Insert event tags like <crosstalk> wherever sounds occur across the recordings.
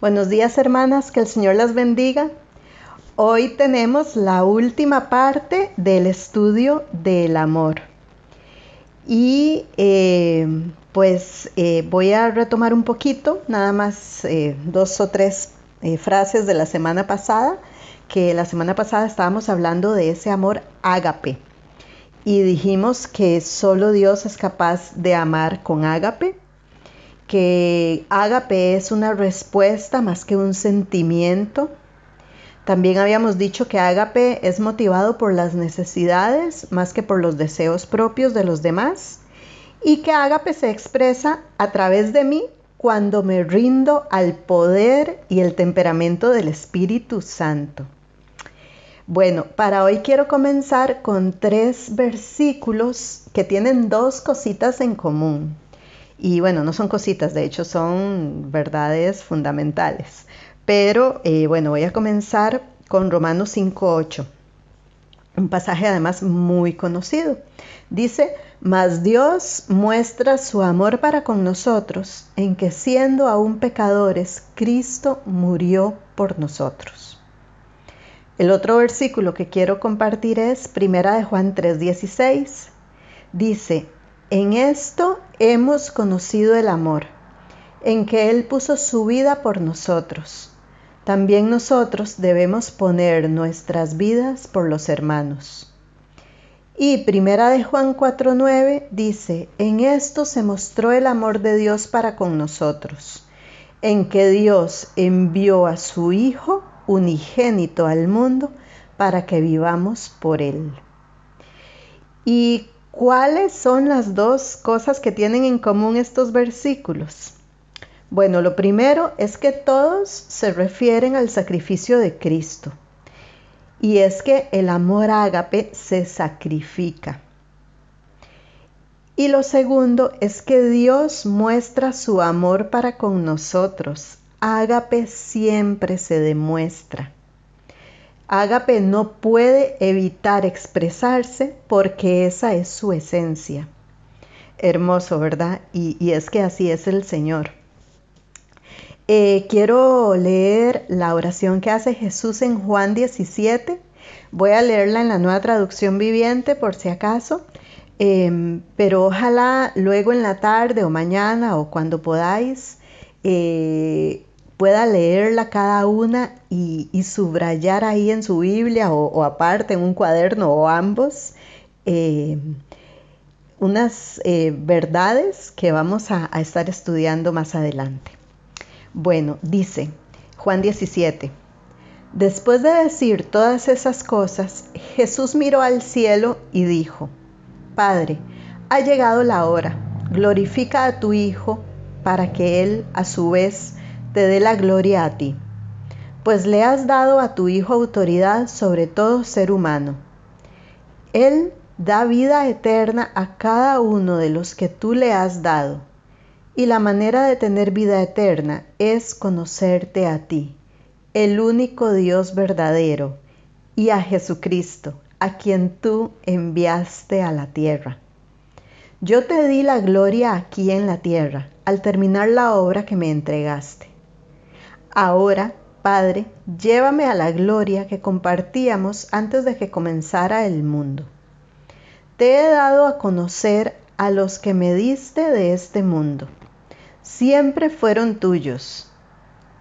Buenos días hermanas, que el Señor las bendiga. Hoy tenemos la última parte del estudio del amor. Y eh, pues eh, voy a retomar un poquito, nada más eh, dos o tres frases de la semana pasada, que la semana pasada estábamos hablando de ese amor ágape. Y dijimos que solo Dios es capaz de amar con ágape que ágape es una respuesta más que un sentimiento. También habíamos dicho que ágape es motivado por las necesidades más que por los deseos propios de los demás y que ágape se expresa a través de mí cuando me rindo al poder y el temperamento del Espíritu Santo. Bueno, para hoy quiero comenzar con tres versículos que tienen dos cositas en común. Y bueno, no son cositas, de hecho son verdades fundamentales. Pero eh, bueno, voy a comenzar con Romanos 5.8, un pasaje además muy conocido. Dice, mas Dios muestra su amor para con nosotros en que siendo aún pecadores, Cristo murió por nosotros. El otro versículo que quiero compartir es Primera de Juan 3:16. Dice, en esto hemos conocido el amor, en que Él puso su vida por nosotros. También nosotros debemos poner nuestras vidas por los hermanos. Y primera de Juan 4:9 dice, en esto se mostró el amor de Dios para con nosotros, en que Dios envió a su Hijo unigénito al mundo para que vivamos por Él. Y ¿Cuáles son las dos cosas que tienen en común estos versículos? Bueno, lo primero es que todos se refieren al sacrificio de Cristo. Y es que el amor ágape se sacrifica. Y lo segundo es que Dios muestra su amor para con nosotros. Ágape siempre se demuestra. Ágape no puede evitar expresarse porque esa es su esencia. Hermoso, ¿verdad? Y, es que así es el Señor. Eh, quiero leer la oración que hace Jesús en Juan 17. Voy a leerla en la nueva traducción viviente por si acaso. Em, pero ojalá luego en la tarde o mañana o cuando podáis eh, pueda leerla cada una y, subrayar ahí en su Biblia o, aparte en un cuaderno o ambos eh, unas eh, verdades que vamos a, a estar estudiando más adelante. Bueno, dice Juan 17. Después de decir todas esas cosas, Jesús miró al cielo y dijo, Padre, ha llegado la hora, glorifica a tu Hijo para que Él a su vez te dé la gloria a ti, pues le has dado a tu Hijo autoridad sobre todo ser humano. Él da vida eterna a cada uno de los que tú le has dado, y la manera de tener vida eterna es conocerte a ti, el único Dios verdadero, y a Jesucristo, a quien tú enviaste a la tierra. Yo te di la gloria aquí en la tierra, al terminar la obra que me entregaste. Ahora, Padre, llévame a la gloria que compartíamos antes de que comenzara el mundo. Te he dado a conocer a los que me diste de este mundo. Siempre fueron tuyos.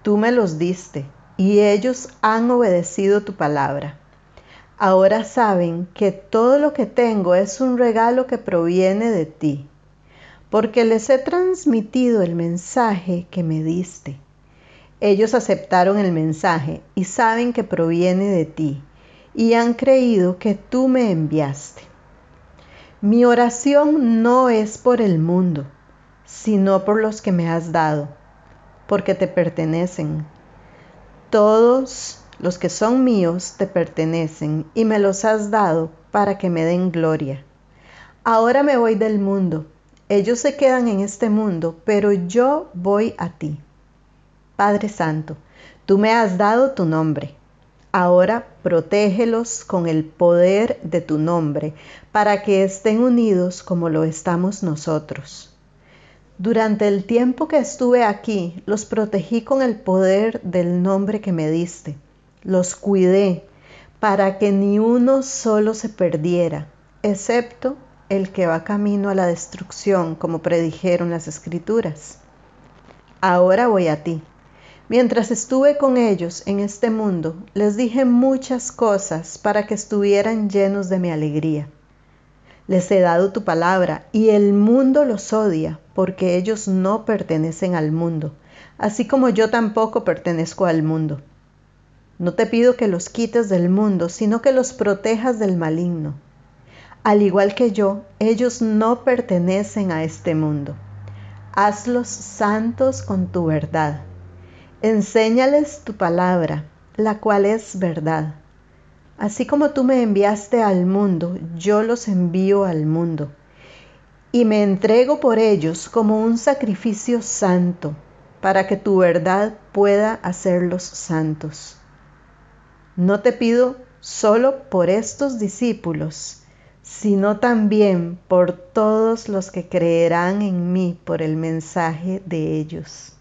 Tú me los diste y ellos han obedecido tu palabra. Ahora saben que todo lo que tengo es un regalo que proviene de ti, porque les he transmitido el mensaje que me diste ellos aceptaron el mensaje y saben que proviene de ti y han creído que tú me enviaste. Mi oración no es por el mundo, sino por los que me has dado, porque te pertenecen. Todos los que son míos te pertenecen y me los has dado para que me den gloria. Ahora me voy del mundo. Ellos se quedan en este mundo, pero yo voy a ti. Padre Santo, tú me has dado tu nombre. Ahora protégelos con el poder de tu nombre, para que estén unidos como lo estamos nosotros. Durante el tiempo que estuve aquí, los protegí con el poder del nombre que me diste. Los cuidé para que ni uno solo se perdiera, excepto el que va camino a la destrucción, como predijeron las escrituras. Ahora voy a ti. Mientras estuve con ellos en este mundo, les dije muchas cosas para que estuvieran llenos de mi alegría. Les he dado tu palabra y el mundo los odia porque ellos no pertenecen al mundo, así como yo tampoco pertenezco al mundo. No te pido que los quites del mundo, sino que los protejas del maligno. Al igual que yo, ellos no pertenecen a este mundo. Hazlos santos con tu verdad. Enséñales tu palabra, la cual es verdad. Así como tú me enviaste al mundo, yo los envío al mundo. Y me entrego por ellos como un sacrificio santo, para que tu verdad pueda hacerlos santos. No te pido solo por estos discípulos, sino también por todos los que creerán en mí por el mensaje de ellos.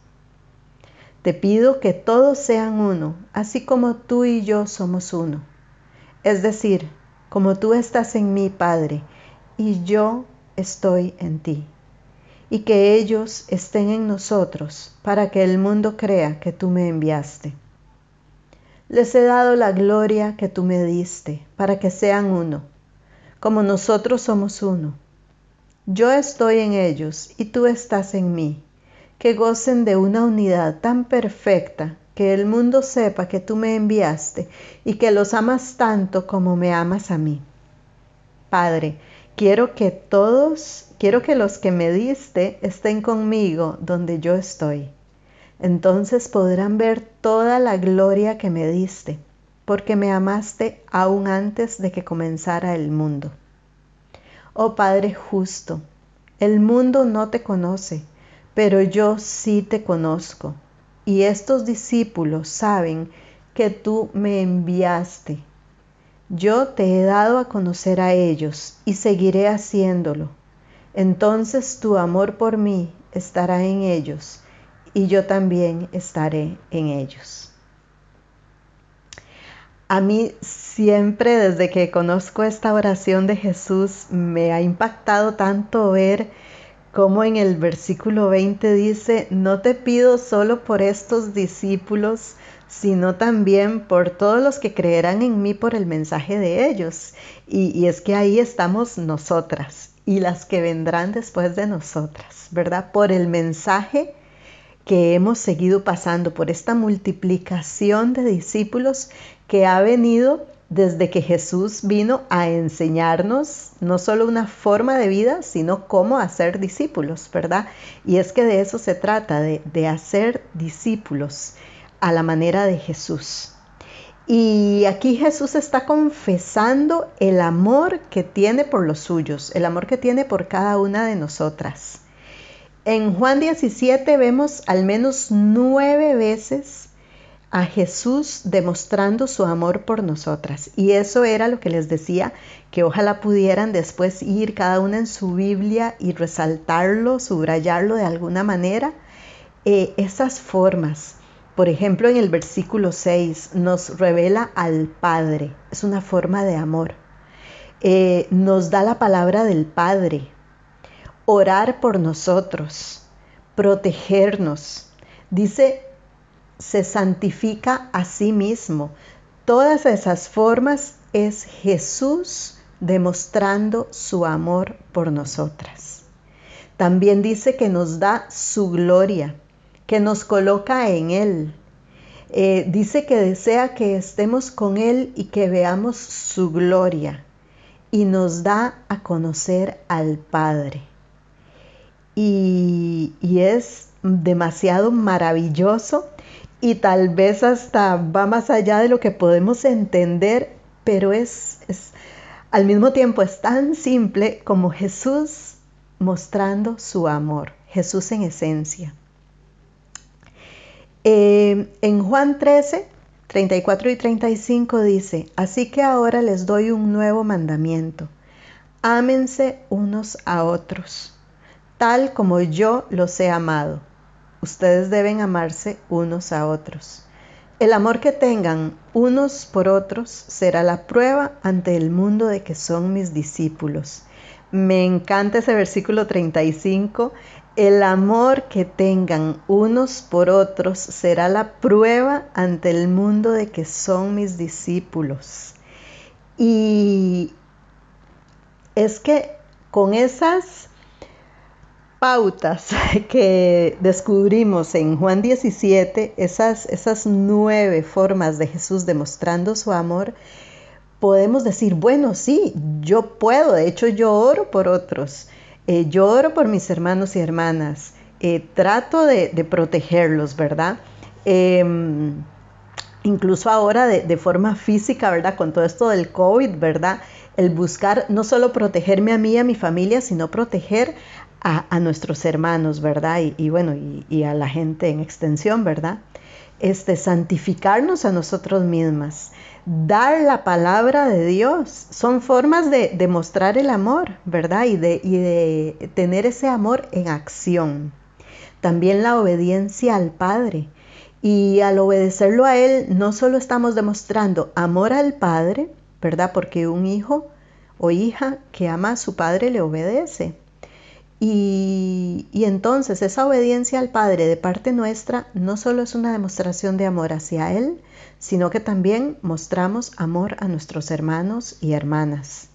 Te pido que todos sean uno, así como tú y yo somos uno. Es decir, como tú estás en mí, Padre, y yo estoy en ti. Y que ellos estén en nosotros, para que el mundo crea que tú me enviaste. Les he dado la gloria que tú me diste, para que sean uno como nosotros somos uno. Yo estoy en ellos y tú estás en mí, que gocen de una unidad tan perfecta que el mundo sepa que tú me enviaste y que los amas tanto como me amas a mí. Padre, quiero que todos, quiero que los que me diste estén conmigo donde yo estoy. Entonces podrán ver toda la gloria que me diste porque me amaste aún antes de que comenzara el mundo. Oh Padre justo, el mundo no te conoce, pero yo sí te conozco, y estos discípulos saben que tú me enviaste. Yo te he dado a conocer a ellos y seguiré haciéndolo. Entonces tu amor por mí estará en ellos y yo también estaré en ellos. A mí siempre desde que conozco esta oración de Jesús me ha impactado tanto ver cómo en el versículo 20 dice, no te pido solo por estos discípulos, sino también por todos los que creerán en mí por el mensaje de ellos. Y, y, es que ahí estamos nosotras y las que vendrán después de nosotras, ¿verdad? Por el mensaje que hemos seguido pasando, por esta multiplicación de discípulos que ha venido desde que Jesús vino a enseñarnos no solo una forma de vida, sino cómo hacer discípulos, ¿verdad? Y es que de eso se trata, de, de hacer discípulos a la manera de Jesús. Y aquí Jesús está confesando el amor que tiene por los suyos, el amor que tiene por cada una de nosotras. En Juan 17 vemos al menos nueve veces a Jesús demostrando su amor por nosotras. Y eso era lo que les decía, que ojalá pudieran después ir cada una en su Biblia y resaltarlo, subrayarlo de alguna manera. Eh, esas formas, por ejemplo, en el versículo 6 nos revela al Padre, es una forma de amor. Eh, nos da la palabra del Padre, orar por nosotros, protegernos. Dice, se santifica a sí mismo. Todas esas formas es Jesús demostrando su amor por nosotras. También dice que nos da su gloria, que nos coloca en Él. Eh, dice que desea que estemos con Él y que veamos su gloria y nos da a conocer al Padre y, es demasiado maravilloso y tal vez hasta va más allá de lo que podemos entender, pero es, al mismo tiempo es tan simple como Jesús mostrando su amor, Jesús en esencia. Eh, en Juan 13, 34 y 35 dice, así que ahora les doy un nuevo mandamiento, ámense unos a otros tal como yo los he amado. Ustedes deben amarse unos a otros. El amor que tengan unos por otros será la prueba ante el mundo de que son mis discípulos. Me encanta ese versículo 35. El amor que tengan unos por otros será la prueba ante el mundo de que son mis discípulos. Y es que con esas pautas <laughs> que descubrimos en Juan 17, esas, esas nueve formas de Jesús demostrando su amor, podemos decir, bueno, sí, yo puedo, de hecho yo oro por otros, eh, yo oro por mis hermanos y hermanas, eh, trato de, protegerlos, ¿verdad? Em, incluso ahora de, de, forma física, ¿verdad? Con todo esto del COVID, ¿verdad? El buscar no solo protegerme a mí y a mi familia, sino proteger a, nuestros hermanos, ¿verdad? Y, bueno, y, a la gente en extensión, ¿verdad? Este, santificarnos a nosotros mismas, dar la palabra de Dios, son formas de demostrar el amor, ¿verdad? Y de, y de tener ese amor en acción. También la obediencia al Padre. Y al obedecerlo a Él, no solo estamos demostrando amor al Padre, ¿verdad? Porque un hijo o hija que ama a su Padre le obedece. Y, entonces esa obediencia al Padre de parte nuestra no solo es una demostración de amor hacia Él, sino que también mostramos amor a nuestros hermanos y hermanas.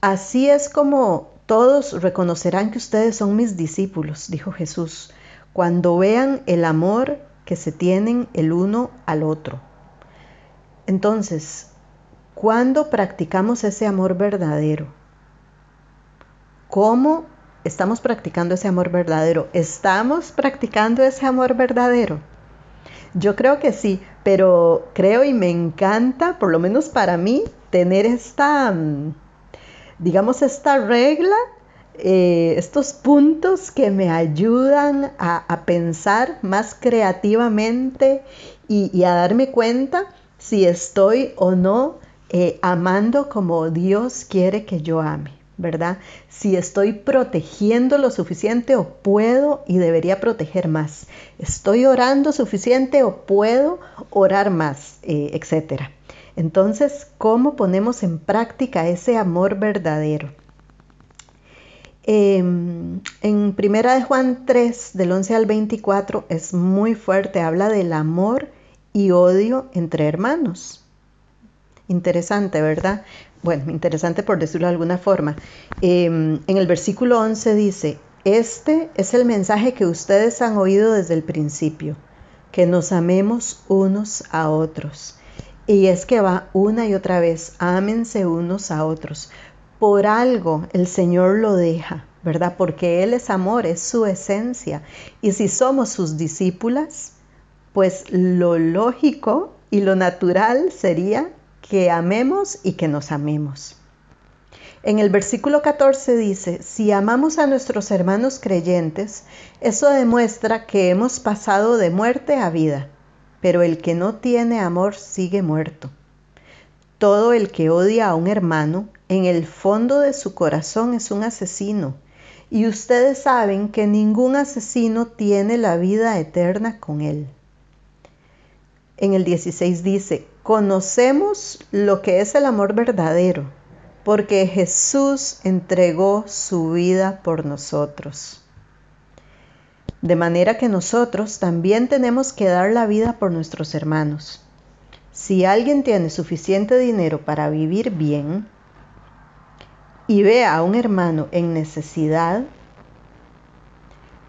Así es como todos reconocerán que ustedes son mis discípulos, dijo Jesús, cuando vean el amor que se tienen el uno al otro. Entonces, ¿cuándo practicamos ese amor verdadero? ¿Cómo estamos practicando ese amor verdadero? ¿Estamos practicando ese amor verdadero? Yo creo que sí, pero creo y me encanta, por lo menos para mí, tener esta, mm, digamos, esta regla, eh, estos puntos que me ayudan a, pensar más creativamente y, a darme cuenta si estoy o no eh, amando como Dios quiere que yo ame. ¿Verdad? Si estoy protegiendo lo suficiente o puedo y debería proteger más. Estoy orando suficiente o puedo orar más, eh, etcétera. Entonces, ¿cómo ponemos en práctica ese amor verdadero? Em, en Primera de Juan 3, del 11 al 24, es muy fuerte, habla del amor y odio entre hermanos. Interesante, ¿verdad? Bueno, interesante por decirlo de alguna forma. Em, en el versículo 11 dice, este es el mensaje que ustedes han oído desde el principio, que nos amemos unos a otros. Y es que va una y otra vez, ámense unos a otros. Por algo el Señor lo deja, ¿verdad? Porque Él es amor, es su esencia. Y si somos sus discípulas, pues lo lógico y lo natural sería que amemos y que nos amemos. En el versículo 14 dice, si amamos a nuestros hermanos creyentes, eso demuestra que hemos pasado de muerte a vida, pero el que no tiene amor sigue muerto. Todo el que odia a un hermano, en el fondo de su corazón es un asesino, y ustedes saben que ningún asesino tiene la vida eterna con él. En el 16 dice, conocemos lo que es el amor verdadero, porque Jesús entregó su vida por nosotros. De manera que nosotros también tenemos que dar la vida por nuestros hermanos. Si alguien tiene suficiente dinero para vivir bien y ve a un hermano en necesidad,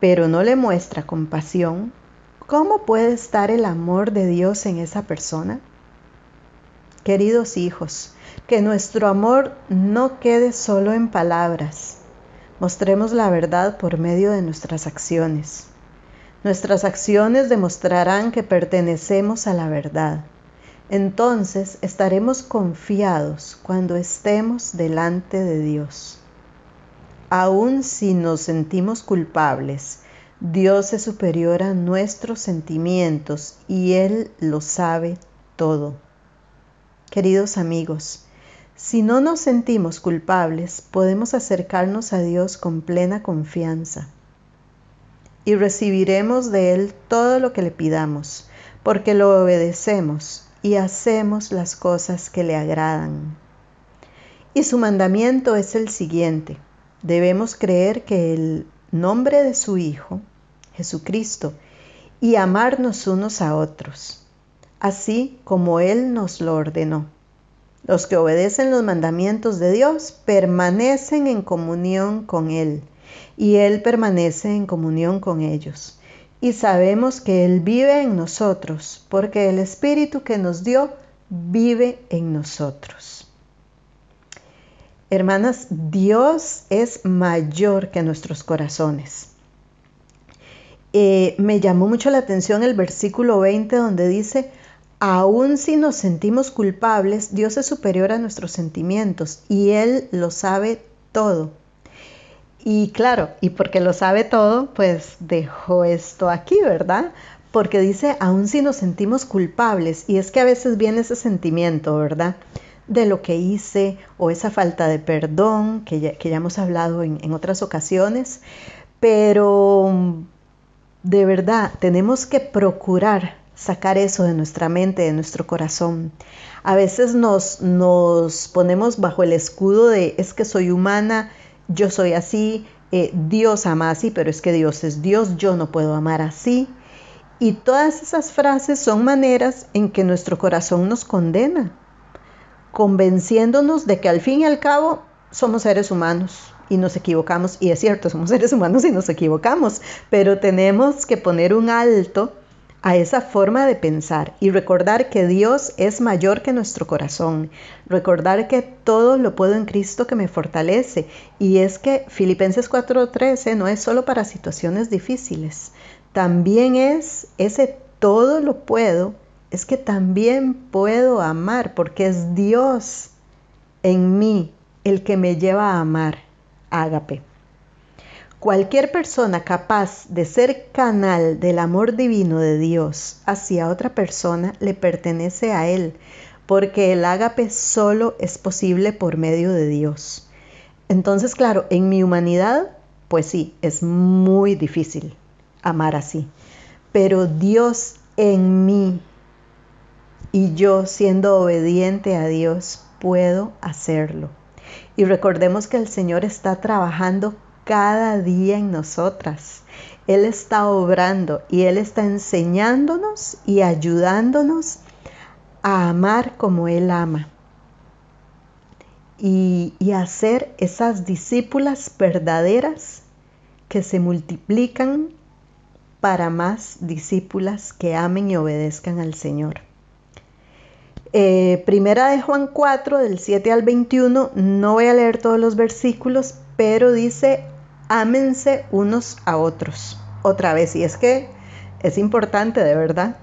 pero no le muestra compasión, ¿cómo puede estar el amor de Dios en esa persona? Queridos hijos, que nuestro amor no quede solo en palabras. Mostremos la verdad por medio de nuestras acciones. Nuestras acciones demostrarán que pertenecemos a la verdad. Entonces estaremos confiados cuando estemos delante de Dios. Aun si nos sentimos culpables, Dios es superior a nuestros sentimientos y Él lo sabe todo. Queridos amigos, Si no nos sentimos culpables, podemos acercarnos a Dios con plena confianza y recibiremos de Él todo lo que le pidamos, porque lo obedecemos y hacemos las cosas que le agradan. Y su mandamiento es el siguiente. Debemos creer que el nombre de su Hijo, Jesucristo, y amarnos unos a otros, así como Él nos lo ordenó. Los que obedecen los mandamientos de Dios permanecen en comunión con Él y Él permanece en comunión con ellos. Y sabemos que Él vive en nosotros, porque el Espíritu que nos dio vive en nosotros. Hermanas, Dios es mayor que nuestros corazones. Eh, me llamó mucho la atención el versículo 20 donde dice, aun si nos sentimos culpables, Dios es superior a nuestros sentimientos y Él lo sabe todo. Y claro, y porque lo sabe todo, pues dejó esto aquí, ¿verdad? Porque dice, aun si nos sentimos culpables, y es que a veces viene ese sentimiento, ¿verdad? De lo que hice o esa falta de perdón que ya, hemos hablado en otras ocasiones, pero de verdad tenemos que procurar sacar eso de nuestra mente, de nuestro corazón. A veces nos, nos ponemos bajo el escudo de es que soy humana, yo soy así, eh, Dios ama así, pero es que Dios es Dios, yo no puedo amar así. Y todas esas frases son maneras en que nuestro corazón nos condena, convenciéndonos de que al fin y al cabo somos seres humanos y nos equivocamos. Y es cierto, somos seres humanos y nos equivocamos, pero tenemos que poner un alto a esa forma de pensar y recordar que Dios es mayor que nuestro corazón, recordar que todo lo puedo en Cristo que me fortalece y es que Filipenses 4:13 no es solo para situaciones difíciles, también es ese todo lo puedo, es que también puedo amar porque es Dios en mí el que me lleva a amar, ágape. Cualquier persona capaz de ser canal del amor divino de Dios hacia otra persona le pertenece a Él, porque el ágape solo es posible por medio de Dios. Entonces, claro, en mi humanidad, pues sí, es muy difícil amar así, pero Dios en mí y yo siendo obediente a Dios puedo hacerlo. Y recordemos que el Señor está trabajando cada día en nosotras. Él está obrando y Él está enseñándonos y ayudándonos a amar como Él ama y, y a ser esas discípulas verdaderas que se multiplican para más discípulas que amen y obedezcan al Señor. Eh, primera de Juan 4, del 7 al 21, no voy a leer todos los versículos, pero dice, ámense unos a otros. Otra vez, y es que es importante de verdad.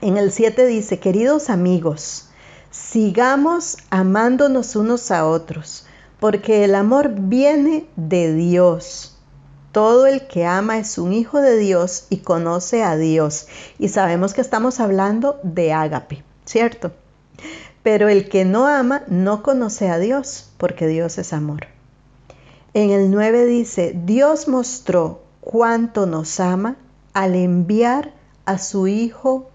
En el 7 dice, queridos amigos, sigamos amándonos unos a otros, porque el amor viene de Dios. Todo el que ama es un hijo de Dios y conoce a Dios. Y sabemos que estamos hablando de ágape, ¿cierto? Pero el que no ama no conoce a Dios, porque Dios es amor. En el 9 dice, Dios mostró cuánto nos ama al enviar a su Hijo,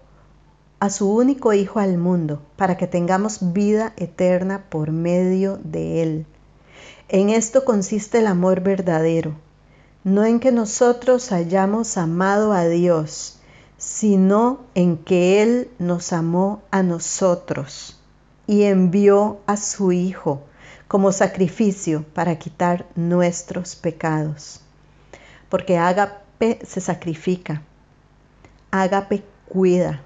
a su único Hijo al mundo, para que tengamos vida eterna por medio de Él. En esto consiste el amor verdadero, no en que nosotros hayamos amado a Dios, sino en que Él nos amó a nosotros y envió a su Hijo como sacrificio para quitar nuestros pecados. Porque Ágape se sacrifica, Ágape cuida.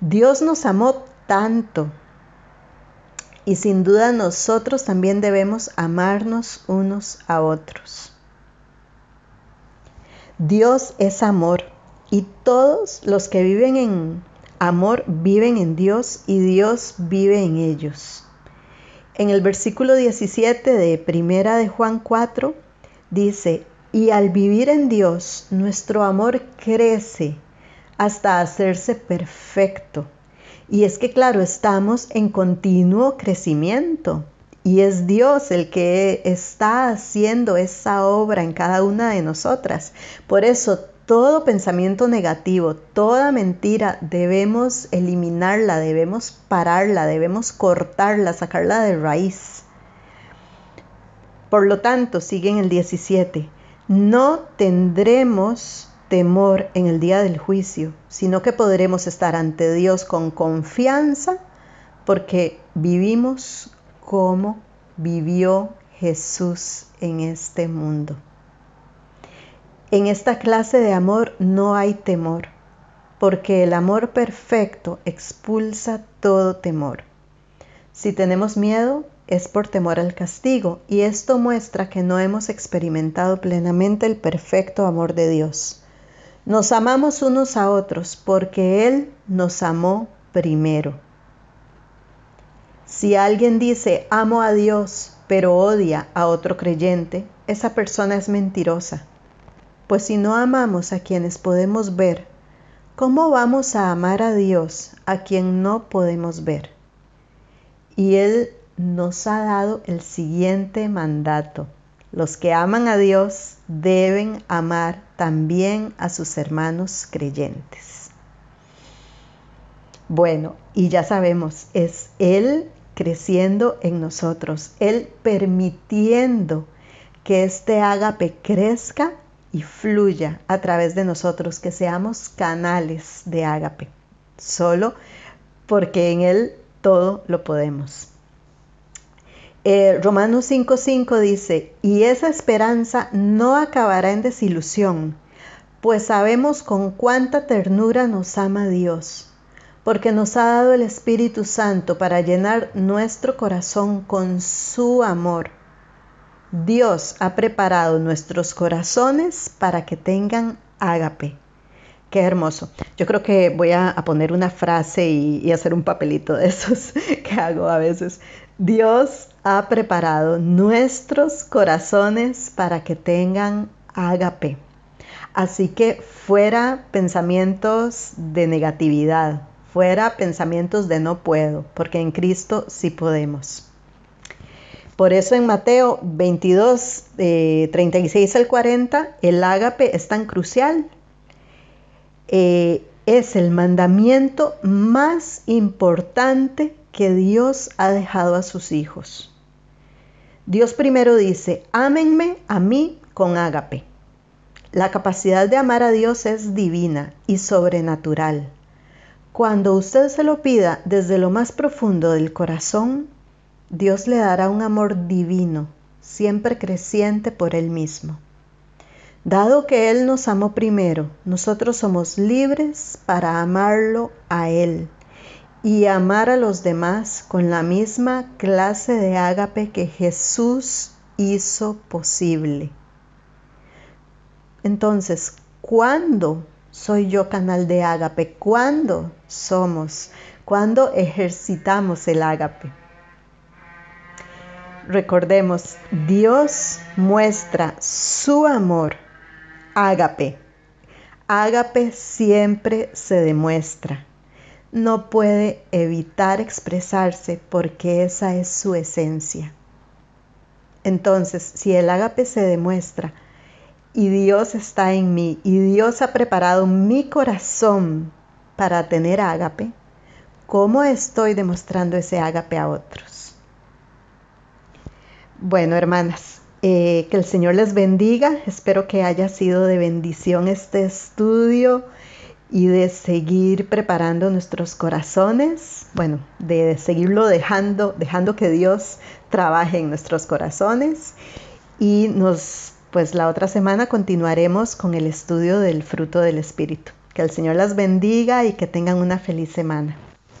Dios nos amó tanto y sin duda nosotros también debemos amarnos unos a otros. Dios es amor y todos los que viven en amor viven en Dios y Dios vive en ellos. En el versículo 17 de Primera de Juan 4 dice, y al vivir en Dios, nuestro amor crece hasta hacerse perfecto, Y es que, claro, estamos en continuo crecimiento y es Dios el que está haciendo esa obra en cada una de nosotras. Por eso, todo pensamiento negativo, toda mentira, debemos eliminarla, debemos pararla, debemos cortarla, sacarla de raíz. Por lo tanto, sigue en el 17, no tendremos temor en el día del juicio, sino que podremos estar ante Dios con confianza porque vivimos como vivió Jesús en este mundo. En esta clase de amor no hay temor, porque el amor perfecto expulsa todo temor. Si tenemos miedo, es por temor al castigo, y esto muestra que no hemos experimentado plenamente el perfecto amor de Dios. Nos amamos unos a otros porque Él nos amó primero. Si alguien dice amo a Dios pero odia a otro creyente, esa persona es mentirosa. Pues si no amamos a quienes podemos ver, ¿cómo vamos a amar a Dios a quien no podemos ver? Y Él nos ha dado el siguiente mandato. Los que aman a Dios deben amar también a sus hermanos creyentes. Bueno, y ya sabemos, es Él creciendo en nosotros, Él permitiendo que este ágape crezca y fluya a través de nosotros, que seamos canales de ágape, solo porque en Él todo lo podemos. Eh, Romanos 5:5 dice, y esa esperanza no acabará en desilusión, pues sabemos con cuánta ternura nos ama Dios, porque nos ha dado el Espíritu Santo para llenar nuestro corazón con su amor. Dios ha preparado nuestros corazones para que tengan ágape. Qué hermoso. Yo creo que voy a, poner una frase y, hacer un papelito de esos <laughs> que hago a veces. Dios ha preparado nuestros corazones para que tengan ágape. Así que fuera pensamientos de negatividad, fuera pensamientos de no puedo, porque en Cristo sí podemos. Por eso en Mateo 22, 36 al 40, el ágape es tan crucial. Eh, es el mandamiento más importante que Dios ha dejado a sus hijos. Dios primero dice, ámenme a mí con ágape. La capacidad de amar a Dios es divina y sobrenatural. Cuando usted se lo pida desde lo más profundo del corazón, Dios le dará un amor divino, siempre creciente por Él mismo. Dado que Él nos amó primero, nosotros somos libres para amarlo a Él y amar a los demás con la misma clase de ágape que Jesús hizo posible. Entonces, ¿cuándo soy yo canal de ágape? ¿Cuándo somos? ¿Cuándo ejercitamos el ágape? Recordemos, Dios muestra su amor, ágape. Ágape siempre se demuestra no puede evitar expresarse porque esa es su esencia. Entonces, si el ágape se demuestra y Dios está en mí y Dios ha preparado mi corazón para tener ágape, ¿cómo estoy demostrando ese ágape a otros? Bueno, hermanas, eh, que el Señor les bendiga. Espero que haya sido de bendición este estudio y de seguir preparando nuestros corazones, bueno, de seguirlo dejando, dejando que Dios trabaje en nuestros corazones y nos, pues la otra semana continuaremos con el estudio del fruto del Espíritu. Que el Señor las bendiga y que tengan una feliz semana.